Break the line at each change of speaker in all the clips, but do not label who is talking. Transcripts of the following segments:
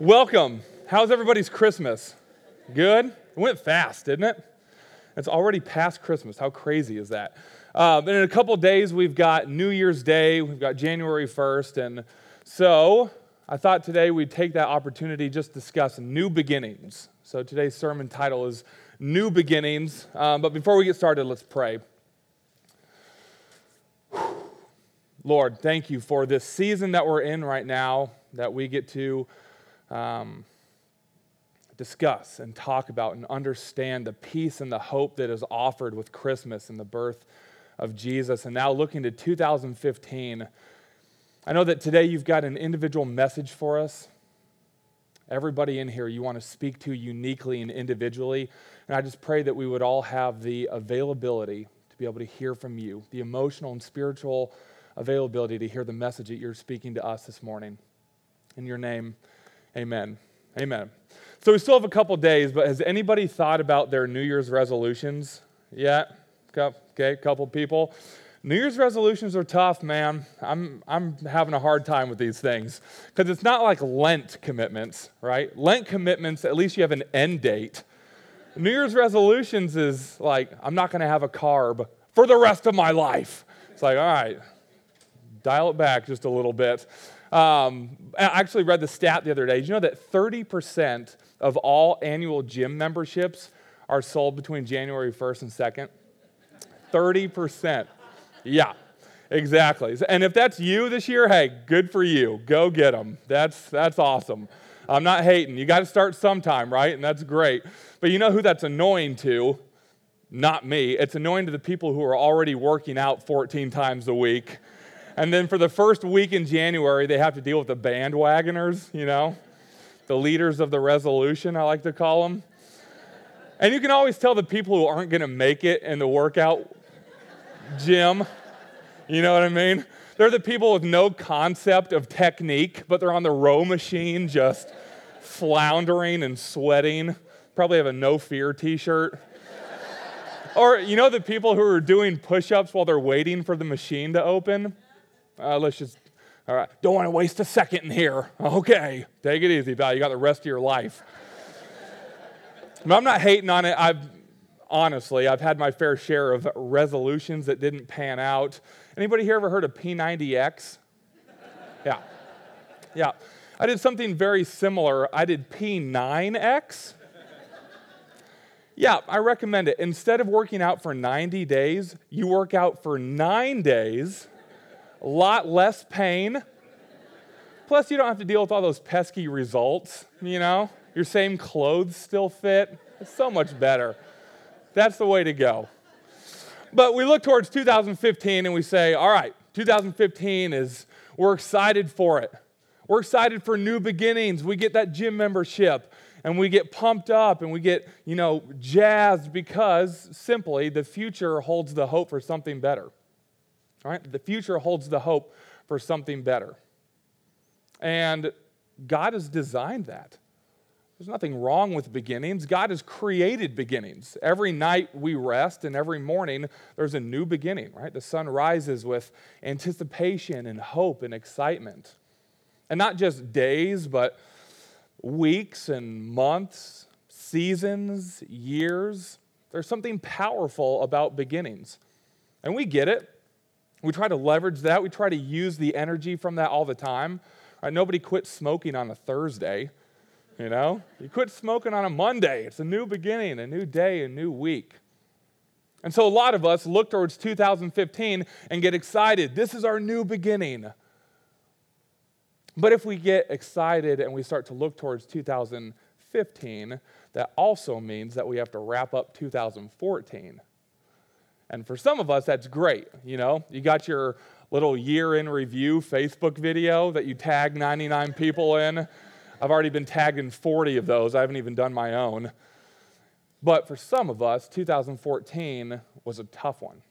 Welcome. How's everybody's Christmas? Good? It went fast, didn't it? It's already past Christmas. How crazy is that? Uh, in a couple days, we've got New Year's Day, we've got January 1st, and so I thought today we'd take that opportunity just to discuss new beginnings. So today's sermon title is New Beginnings. Um, but before we get started, let's pray. Lord, thank you for this season that we're in right now, that we get to um, discuss and talk about and understand the peace and the hope that is offered with Christmas and the birth of Jesus. And now looking to 2015, I know that today you've got an individual message for us. Everybody in here you want to speak to uniquely and individually. And I just pray that we would all have the availability to be able to hear from you, the emotional and spiritual availability to hear the message that you're speaking to us this morning. In your name, amen. Amen. So we still have a couple days, but has anybody thought about their New Year's resolutions yet? Okay, a couple people. New Year's resolutions are tough, man. I'm, I'm having a hard time with these things because it's not like Lent commitments, right? Lent commitments, at least you have an end date. New Year's resolutions is like, I'm not going to have a carb for the rest of my life. It's like, all right, dial it back just a little bit. Um, I actually read the stat the other day. Did you know that 30% of all annual gym memberships are sold between January 1st and 2nd? 30%. Yeah, exactly. And if that's you this year, hey, good for you. Go get them. That's, that's awesome. I'm not hating. You got to start sometime, right? And that's great. But you know who that's annoying to? Not me. It's annoying to the people who are already working out 14 times a week and then for the first week in January, they have to deal with the bandwagoners, you know, the leaders of the resolution, I like to call them. And you can always tell the people who aren't going to make it in the workout gym. You know what I mean? They're the people with no concept of technique, but they're on the row machine just floundering and sweating. Probably have a no fear t shirt. or, you know, the people who are doing push ups while they're waiting for the machine to open? Uh, let's just, all right, don't want to waste a second in here. Okay, take it easy, Val. You got the rest of your life. but I'm not hating on it. I've, honestly, I've had my fair share of resolutions that didn't pan out. Anybody here ever heard of P90X? Yeah. Yeah. I did something very similar. I did P9X. Yeah, I recommend it. Instead of working out for 90 days, you work out for nine days a lot less pain. Plus, you don't have to deal with all those pesky results, you know? Your same clothes still fit. It's so much better. That's the way to go. But we look towards 2015 and we say, all right, 2015 is, we're excited for it. We're excited for new beginnings. We get that gym membership and we get pumped up and we get, you know, jazzed because simply the future holds the hope for something better. All right? The future holds the hope for something better. And God has designed that. There's nothing wrong with beginnings. God has created beginnings. Every night we rest, and every morning there's a new beginning, right? The sun rises with anticipation and hope and excitement. And not just days, but weeks and months, seasons, years. There's something powerful about beginnings. And we get it. We try to leverage that. We try to use the energy from that all the time. Right? Nobody quits smoking on a Thursday. You know, you quit smoking on a Monday. It's a new beginning, a new day, a new week. And so a lot of us look towards 2015 and get excited. This is our new beginning. But if we get excited and we start to look towards 2015, that also means that we have to wrap up 2014. And for some of us, that's great. You know, you got your little year in review Facebook video that you tag 99 people in. I've already been tagged in 40 of those. I haven't even done my own. But for some of us, 2014 was a tough one.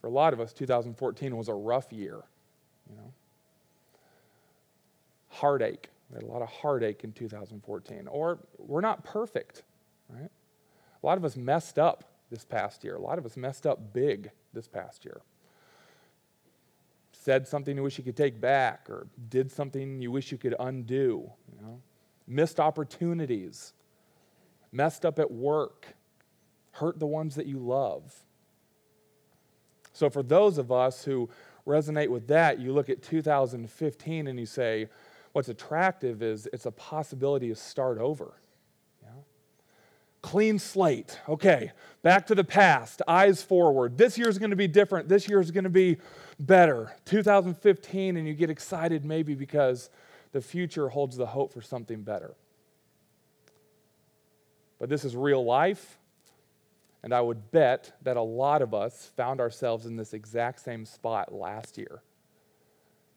For a lot of us, 2014 was a rough year, you know. Heartache. We had a lot of heartache in 2014. Or we're not perfect, right? A lot of us messed up this past year. A lot of us messed up big this past year. Said something you wish you could take back, or did something you wish you could undo. You know? missed opportunities, messed up at work, hurt the ones that you love. So, for those of us who resonate with that, you look at 2015 and you say, what's attractive is it's a possibility to start over. Clean slate. Okay, back to the past, eyes forward. This year's going to be different. This year's going to be better. 2015, and you get excited maybe because the future holds the hope for something better. But this is real life, and I would bet that a lot of us found ourselves in this exact same spot last year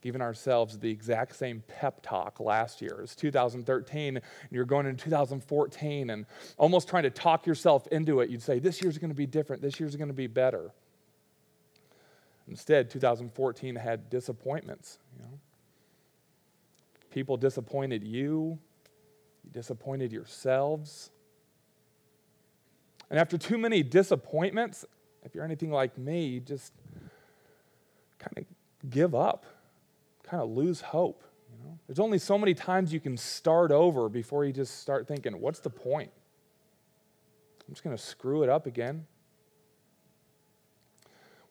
giving ourselves the exact same pep talk last year. It's 2013, and you're going into 2014 and almost trying to talk yourself into it. You'd say, This year's going to be different, this year's going to be better. Instead, 2014 had disappointments. You know? People disappointed you, you disappointed yourselves. And after too many disappointments, if you're anything like me, you just kind of give up kind of lose hope. You know? There's only so many times you can start over before you just start thinking, what's the point? I'm just going to screw it up again.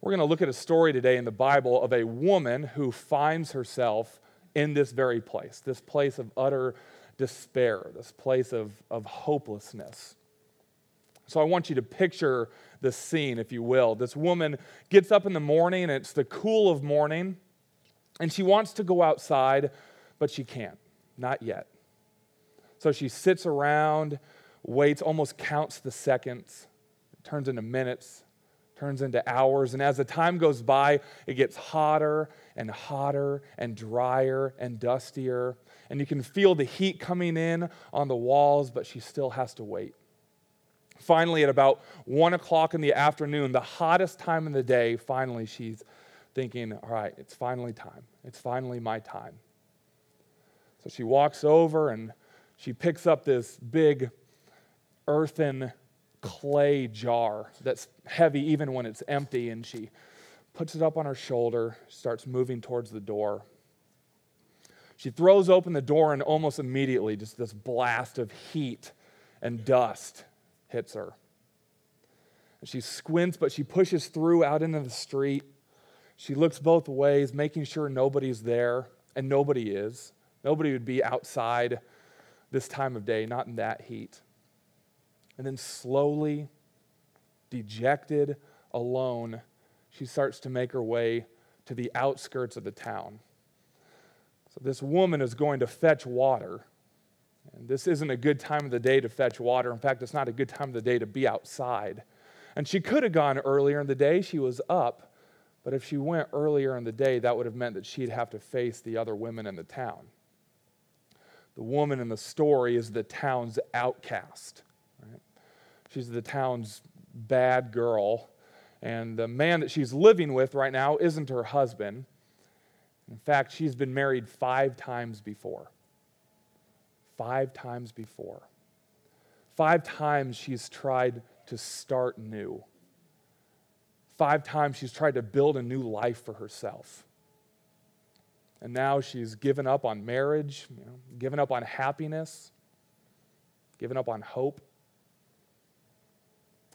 We're going to look at a story today in the Bible of a woman who finds herself in this very place, this place of utter despair, this place of, of hopelessness. So I want you to picture the scene, if you will. This woman gets up in the morning, it's the cool of morning. And she wants to go outside, but she can't, not yet. So she sits around, waits, almost counts the seconds, turns into minutes, turns into hours. And as the time goes by, it gets hotter and hotter and drier and dustier. And you can feel the heat coming in on the walls, but she still has to wait. Finally, at about one o'clock in the afternoon, the hottest time of the day, finally she's thinking, all right, it's finally time. It's finally my time. So she walks over and she picks up this big earthen clay jar that's heavy even when it's empty, and she puts it up on her shoulder, starts moving towards the door. She throws open the door, and almost immediately, just this blast of heat and dust hits her. And she squints, but she pushes through out into the street. She looks both ways, making sure nobody's there, and nobody is. Nobody would be outside this time of day, not in that heat. And then slowly, dejected, alone, she starts to make her way to the outskirts of the town. So this woman is going to fetch water. And this isn't a good time of the day to fetch water. In fact, it's not a good time of the day to be outside. And she could have gone earlier in the day. She was up. But if she went earlier in the day, that would have meant that she'd have to face the other women in the town. The woman in the story is the town's outcast. Right? She's the town's bad girl. And the man that she's living with right now isn't her husband. In fact, she's been married five times before. Five times before. Five times she's tried to start new. Five times she's tried to build a new life for herself. And now she's given up on marriage, you know, given up on happiness, given up on hope.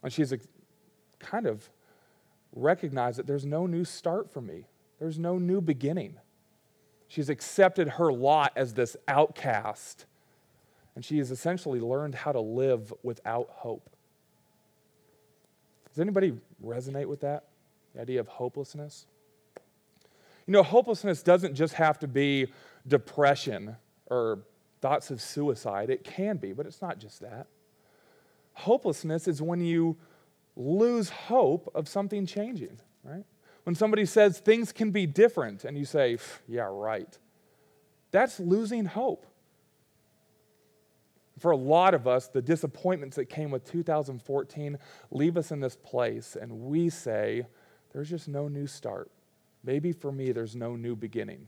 And she's kind of recognized that there's no new start for me, there's no new beginning. She's accepted her lot as this outcast, and she has essentially learned how to live without hope. Does anybody resonate with that? The idea of hopelessness? You know, hopelessness doesn't just have to be depression or thoughts of suicide. It can be, but it's not just that. Hopelessness is when you lose hope of something changing, right? When somebody says things can be different and you say, yeah, right. That's losing hope for a lot of us, the disappointments that came with 2014 leave us in this place, and we say, there's just no new start. Maybe for me, there's no new beginning.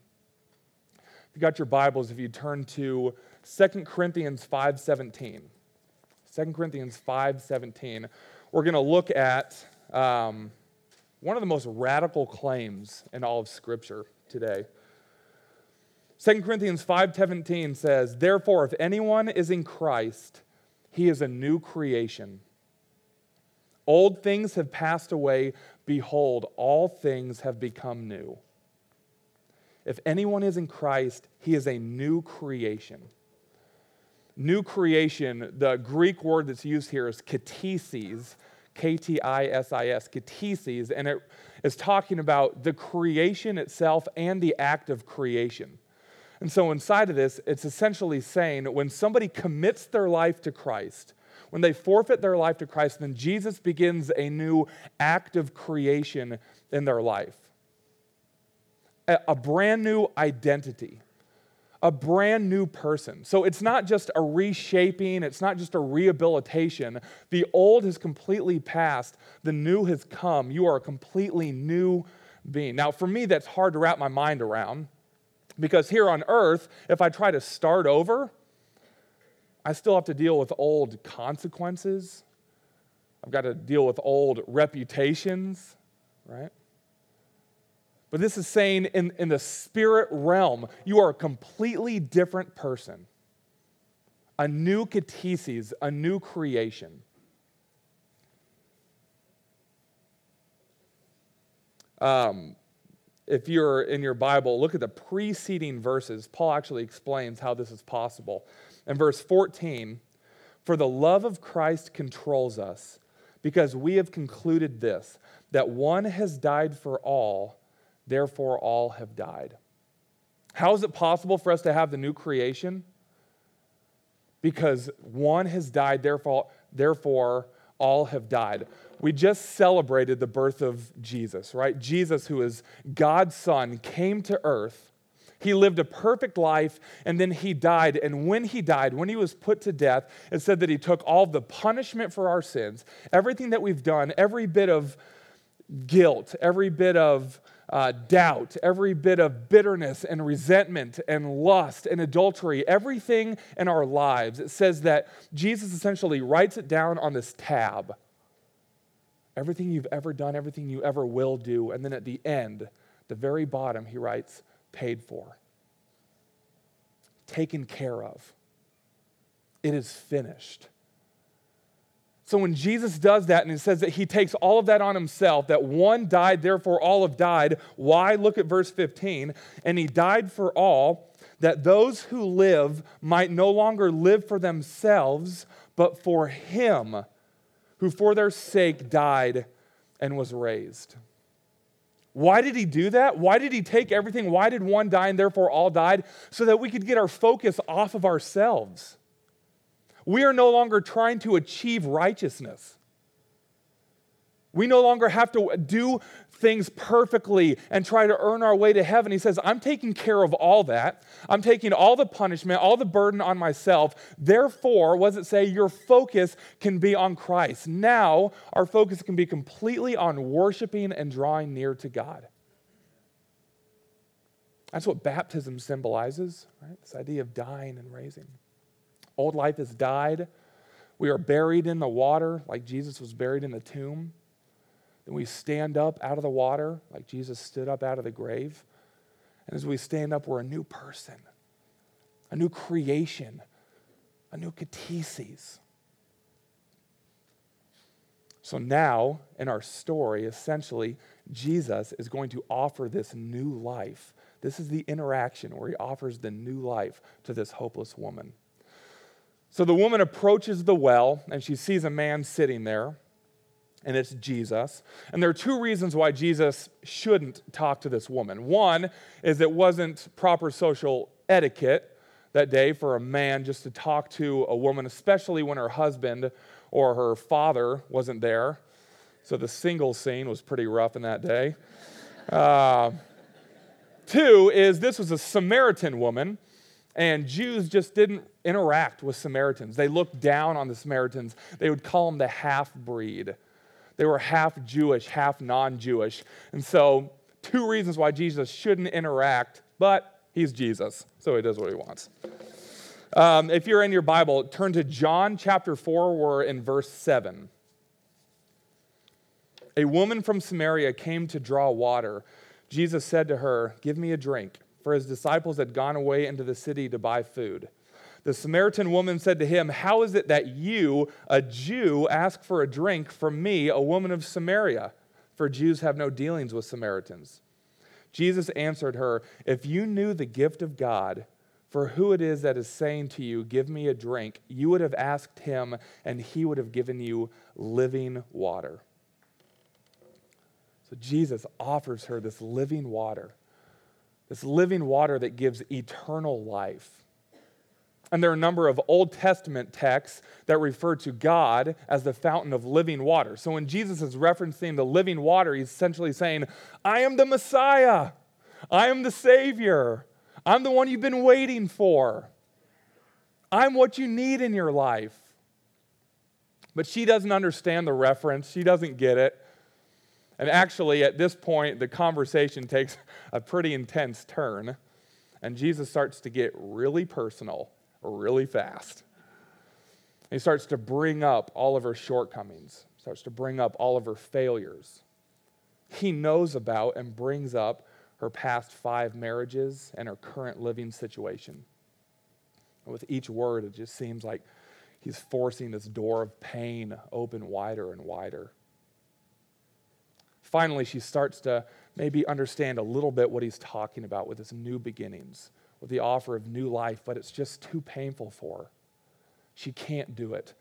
If you got your Bibles, if you turn to 2 Corinthians 5.17. 2 Corinthians 5.17. We're going to look at um, one of the most radical claims in all of Scripture today. 2 Corinthians 5:17 says, "Therefore if anyone is in Christ, he is a new creation. Old things have passed away, behold, all things have become new." If anyone is in Christ, he is a new creation. New creation, the Greek word that's used here is ktisis, K T I S I S, ktisis, and it is talking about the creation itself and the act of creation. And so, inside of this, it's essentially saying when somebody commits their life to Christ, when they forfeit their life to Christ, then Jesus begins a new act of creation in their life. A brand new identity, a brand new person. So it's not just a reshaping, it's not just a rehabilitation. The old has completely passed, the new has come. You are a completely new being. Now, for me, that's hard to wrap my mind around because here on earth, if I try to start over, I still have to deal with old consequences. I've got to deal with old reputations, right? But this is saying in, in the spirit realm, you are a completely different person. A new ktisis, a new creation. Um, if you're in your Bible, look at the preceding verses. Paul actually explains how this is possible. In verse 14, for the love of Christ controls us, because we have concluded this, that one has died for all, therefore all have died. How is it possible for us to have the new creation? Because one has died, therefore, therefore all have died. We just celebrated the birth of Jesus, right? Jesus, who is God's Son, came to earth. He lived a perfect life and then he died. And when he died, when he was put to death, it said that he took all the punishment for our sins, everything that we've done, every bit of guilt, every bit of uh, doubt, every bit of bitterness and resentment and lust and adultery, everything in our lives. It says that Jesus essentially writes it down on this tab. Everything you've ever done, everything you ever will do. And then at the end, the very bottom, he writes, paid for, taken care of. It is finished. So when Jesus does that and he says that he takes all of that on himself, that one died, therefore all have died, why? Look at verse 15. And he died for all, that those who live might no longer live for themselves, but for him who for their sake died and was raised. Why did he do that? Why did he take everything? Why did one die and therefore all died? So that we could get our focus off of ourselves we are no longer trying to achieve righteousness. We no longer have to do things perfectly and try to earn our way to heaven. He says, I'm taking care of all that. I'm taking all the punishment, all the burden on myself. Therefore, what does it say? Your focus can be on Christ. Now, our focus can be completely on worshiping and drawing near to God. That's what baptism symbolizes, right? This idea of dying and raising. Old life has died. We are buried in the water like Jesus was buried in the tomb. Then we stand up out of the water like Jesus stood up out of the grave. And as we stand up, we're a new person, a new creation, a new ktisis. So now, in our story, essentially, Jesus is going to offer this new life. This is the interaction where he offers the new life to this hopeless woman. So the woman approaches the well and she sees a man sitting there, and it's Jesus. And there are two reasons why Jesus shouldn't talk to this woman. One is it wasn't proper social etiquette that day for a man just to talk to a woman, especially when her husband or her father wasn't there. So the single scene was pretty rough in that day. Uh, two is this was a Samaritan woman and Jews just didn't interact with Samaritans. They looked down on the Samaritans. They would call them the half breed. They were half Jewish, half non Jewish. And so, two reasons why Jesus shouldn't interact, but he's Jesus, so he does what he wants. Um, if you're in your Bible, turn to John chapter 4, we're in verse 7. A woman from Samaria came to draw water. Jesus said to her, Give me a drink for his disciples had gone away into the city to buy food. The Samaritan woman said to him, How is it that you, a Jew, ask for a drink from me, a woman of Samaria? For Jews have no dealings with Samaritans. Jesus answered her, If you knew the gift of God, for who it is that is saying to you, Give me a drink, you would have asked him, and he would have given you living water. So Jesus offers her this living water, this living water that gives eternal life. And there are a number of Old Testament texts that refer to God as the fountain of living water. So when Jesus is referencing the living water, he's essentially saying, I am the Messiah. I am the Savior. I'm the one you've been waiting for. I'm what you need in your life. But she doesn't understand the reference, she doesn't get it. And actually, at this point, the conversation takes a pretty intense turn, and Jesus starts to get really personal really fast. He starts to bring up all of her shortcomings, starts to bring up all of her failures. He knows about and brings up her past five marriages and her current living situation. With each word, it just seems like he's forcing this door of pain open wider and wider. Finally, she starts to maybe understand a little bit what he's talking about with his new beginnings with the offer of new life, but it's just too painful for her. She can't do it.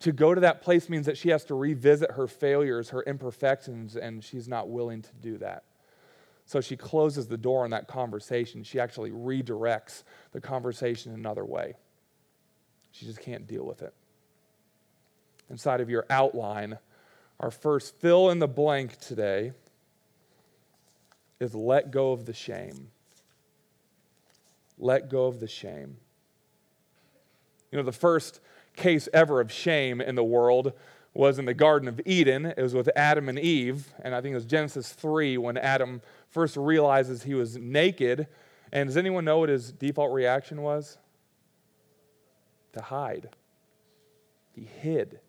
To go to that place means that she has to revisit her failures, her imperfections, and she's not willing to do that. So she closes the door on that conversation. She actually redirects the conversation another way. She just can't deal with it. Inside of your outline, our first fill in the blank today is let go of the shame let go of the shame. You know, the first case ever of shame in the world was in the Garden of Eden. It was with Adam and Eve. And I think it was Genesis 3 when Adam first realizes he was naked. And does anyone know what his default reaction was? To hide. He hid.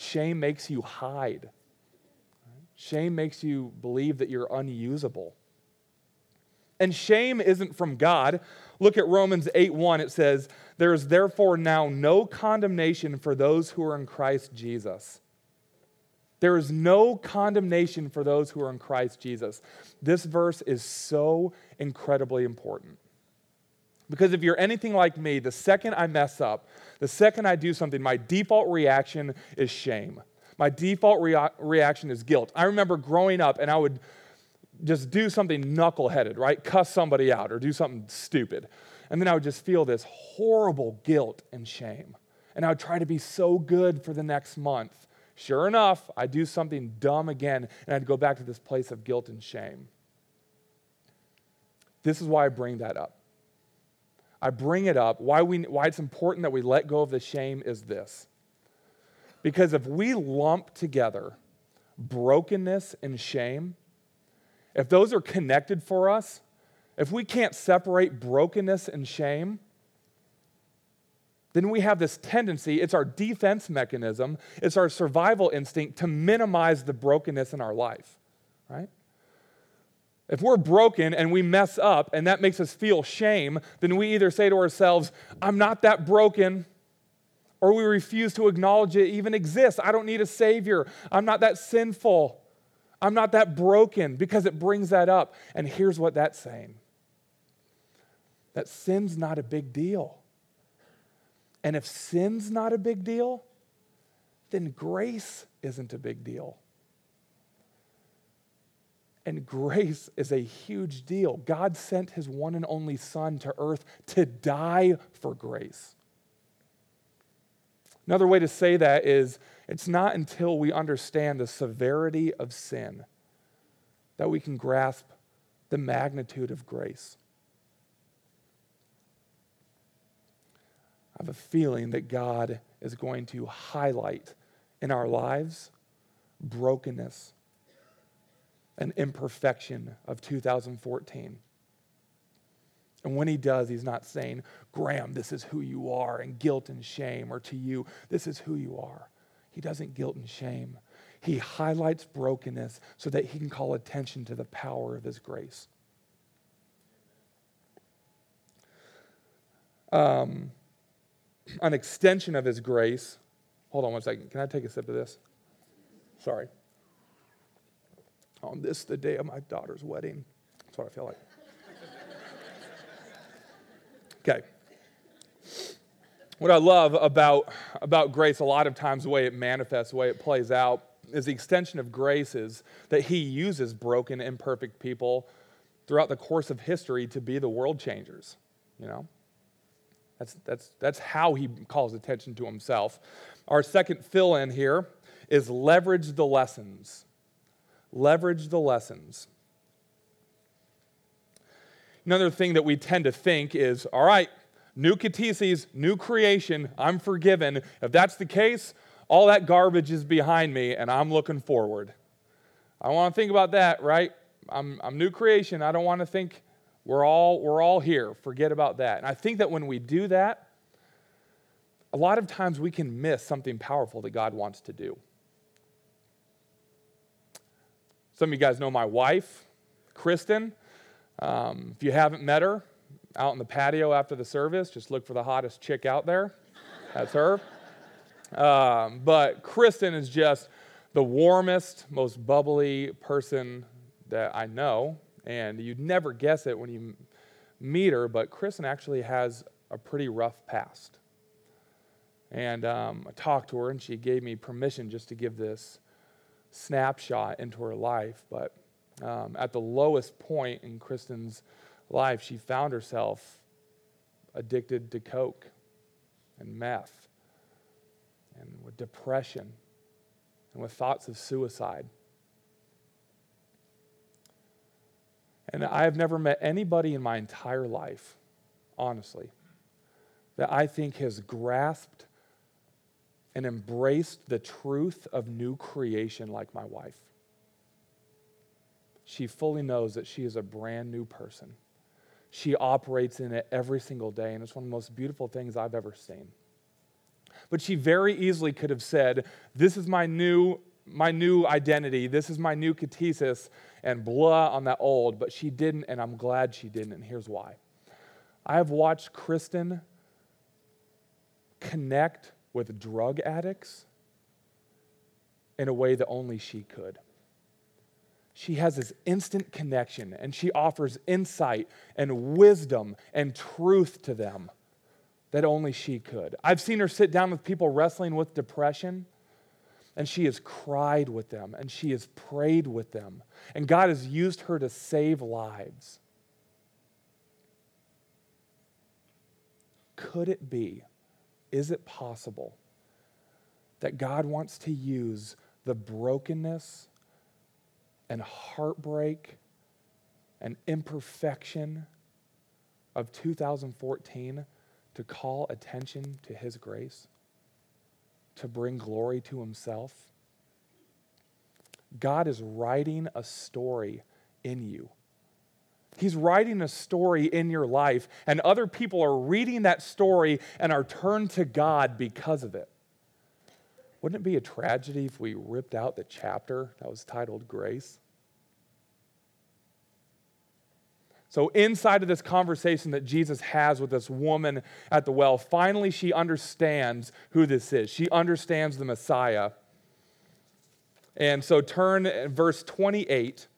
Shame makes you hide. Shame makes you believe that you're unusable. And shame isn't from God. Look at Romans 8 1. It says, There is therefore now no condemnation for those who are in Christ Jesus. There is no condemnation for those who are in Christ Jesus. This verse is so incredibly important. Because if you're anything like me, the second I mess up, the second I do something, my default reaction is shame. My default rea- reaction is guilt. I remember growing up and I would just do something knuckleheaded, right? Cuss somebody out or do something stupid. And then I would just feel this horrible guilt and shame. And I would try to be so good for the next month. Sure enough, I'd do something dumb again, and I'd go back to this place of guilt and shame. This is why I bring that up. I bring it up. Why, we, why it's important that we let go of the shame is this. Because if we lump together brokenness and shame, if those are connected for us, if we can't separate brokenness and shame, then we have this tendency, it's our defense mechanism, it's our survival instinct to minimize the brokenness in our life, right? If we're broken and we mess up and that makes us feel shame, then we either say to ourselves, I'm not that broken, or we refuse to acknowledge it even exists. I don't need a savior. I'm not that sinful. I'm not that broken because it brings that up. And here's what that's saying that sin's not a big deal. And if sin's not a big deal, then grace isn't a big deal. And grace is a huge deal. God sent his one and only Son to earth to die for grace. Another way to say that is it's not until we understand the severity of sin that we can grasp the magnitude of grace. I have a feeling that God is going to highlight in our lives brokenness an imperfection of 2014. And when he does, he's not saying, Graham, this is who you are, and guilt and shame, or to you, this is who you are. He doesn't guilt and shame. He highlights brokenness so that he can call attention to the power of his grace. Um, an extension of his grace. Hold on one second. Can I take a sip of this? Sorry. On this, the day of my daughter's wedding. That's what I feel like. Okay. What I love about, about grace, a lot of times, the way it manifests, the way it plays out, is the extension of grace is that he uses broken, imperfect people throughout the course of history to be the world changers. You know? That's, that's, that's how he calls attention to himself. Our second fill in here is leverage the lessons. Leverage the lessons. Another thing that we tend to think is all right, new ktisis, new creation, I'm forgiven. If that's the case, all that garbage is behind me and I'm looking forward. I want to think about that, right? I'm, I'm new creation. I don't want to think we're all, we're all here. Forget about that. And I think that when we do that, a lot of times we can miss something powerful that God wants to do. Some of you guys know my wife, Kristen. Um, if you haven't met her, out in the patio after the service, just look for the hottest chick out there. That's her. Um, but Kristen is just the warmest, most bubbly person that I know. And you'd never guess it when you meet her, but Kristen actually has a pretty rough past. And um, I talked to her, and she gave me permission just to give this snapshot into her life. But um, at the lowest point in Kristen's life, she found herself addicted to coke and meth and with depression and with thoughts of suicide. And I have never met anybody in my entire life, honestly, that I think has grasped and embraced the truth of new creation like my wife. She fully knows that she is a brand new person. She operates in it every single day, and it's one of the most beautiful things I've ever seen. But she very easily could have said, This is my new, my new identity, this is my new ktisis, and blah on that old. But she didn't, and I'm glad she didn't, and here's why. I have watched Kristen connect with drug addicts in a way that only she could. She has this instant connection and she offers insight and wisdom and truth to them that only she could. I've seen her sit down with people wrestling with depression, and she has cried with them, and she has prayed with them, and God has used her to save lives. Could it be, is it possible, that God wants to use the brokenness and heartbreak and imperfection of 2014? to call attention to His grace, to bring glory to Himself. God is writing a story in you. He's writing a story in your life, and other people are reading that story and are turned to God because of it. Wouldn't it be a tragedy if we ripped out the chapter that was titled Grace? So, inside of this conversation that Jesus has with this woman at the well, finally she understands who this is. She understands the Messiah. And so, turn verse 28.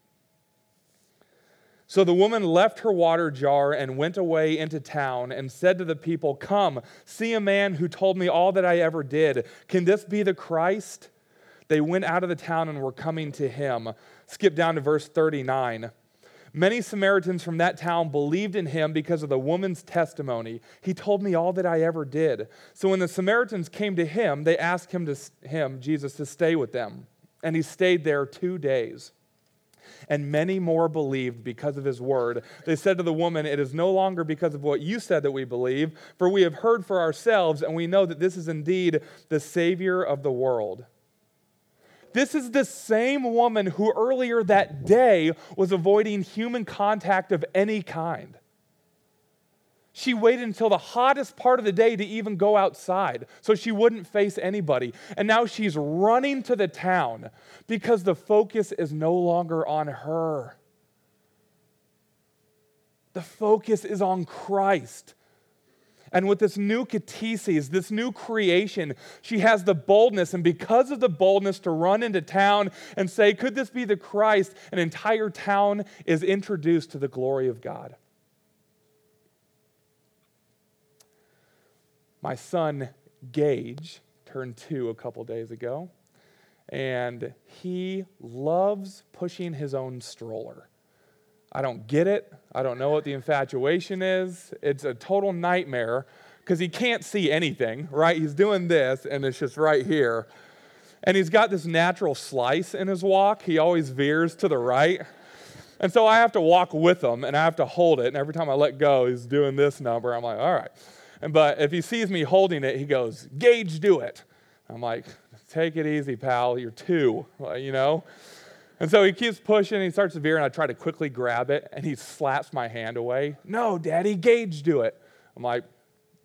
So the woman left her water jar and went away into town and said to the people, Come, see a man who told me all that I ever did. Can this be the Christ? They went out of the town and were coming to him. Skip down to verse 39. Many Samaritans from that town believed in him because of the woman's testimony. He told me all that I ever did. So when the Samaritans came to him, they asked him, to, him Jesus, to stay with them. And he stayed there two days. And many more believed because of his word. They said to the woman, It is no longer because of what you said that we believe, for we have heard for ourselves, and we know that this is indeed the Savior of the world. This is the same woman who earlier that day was avoiding human contact of any kind. She waited until the hottest part of the day to even go outside so she wouldn't face anybody. And now she's running to the town because the focus is no longer on her. The focus is on Christ. And with this new Ktisis, this new creation, she has the boldness, and because of the boldness to run into town and say, Could this be the Christ? An entire town is introduced to the glory of God. My son, Gage, turned two a couple days ago, and he loves pushing his own stroller. I don't get it. I don't know what the infatuation is. It's a total nightmare because he can't see anything, right? He's doing this, and it's just right here. And he's got this natural slice in his walk. He always veers to the right. And so I have to walk with him and I have to hold it. And every time I let go, he's doing this number. I'm like, all right. But if he sees me holding it, he goes, Gage, do it. I'm like, take it easy, pal. You're two, uh, you know? And so he keeps pushing, he starts to veer, and I try to quickly grab it, and he slaps my hand away. No, Daddy, Gage, do it. I'm like,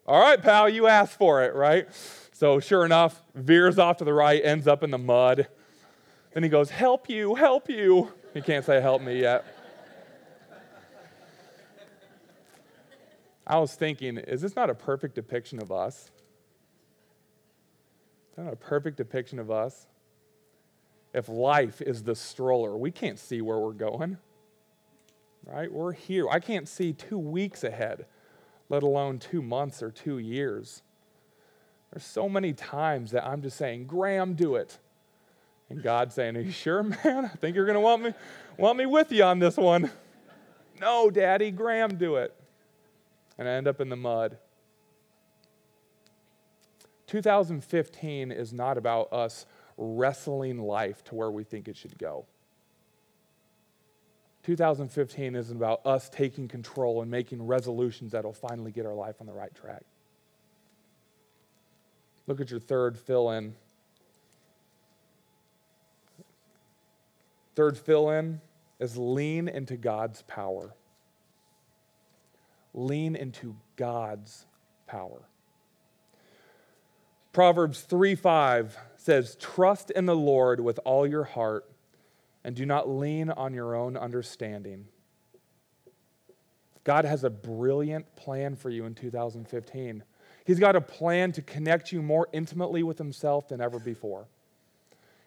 all right, pal, you asked for it, right? So sure enough, veers off to the right, ends up in the mud. Then he goes, help you, help you. He can't say help me yet. I was thinking, is this not a perfect depiction of us? Is that not a perfect depiction of us? if life is the stroller, we can't see where we're going. Right? We're here. I can't see two weeks ahead, let alone two months or two years. There's so many times that I'm just saying, Graham, do it. And God saying, Are you sure, man? I think you're going to want me, want me with you on this one. no, Daddy, Graham, do it. And I end up in the mud. 2015 is not about us wrestling life to where we think it should go. 2015 isn't about us taking control and making resolutions that'll finally get our life on the right track. Look at your third fill in. Third fill in is lean into God's power. Lean into God's power. Proverbs 3 5 says, Trust in the Lord with all your heart and do not lean on your own understanding. God has a brilliant plan for you in 2015. He's got a plan to connect you more intimately with Himself than ever before.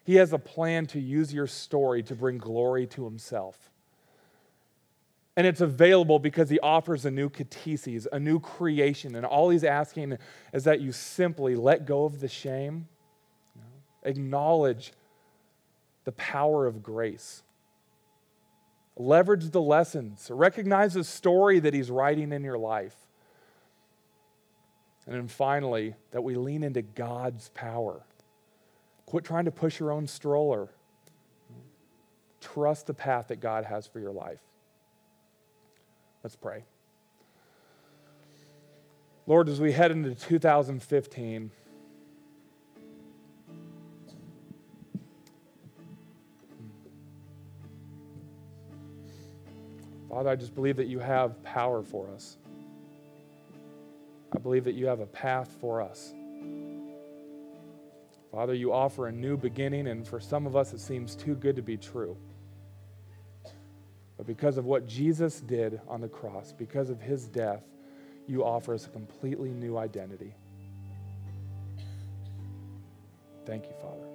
He has a plan to use your story to bring glory to Himself. And it's available because he offers a new ktisis, a new creation. And all he's asking is that you simply let go of the shame, acknowledge the power of grace, leverage the lessons, recognize the story that he's writing in your life. And then finally, that we lean into God's power. Quit trying to push your own stroller. Trust the path that God has for your life. Let's pray. Lord, as we head into 2015, Father, I just believe that you have power for us. I believe that you have a path for us. Father, you offer a new beginning, and for some of us, it seems too good to be true. But because of what Jesus did on the cross, because of his death, you offer us a completely new identity. Thank you, Father.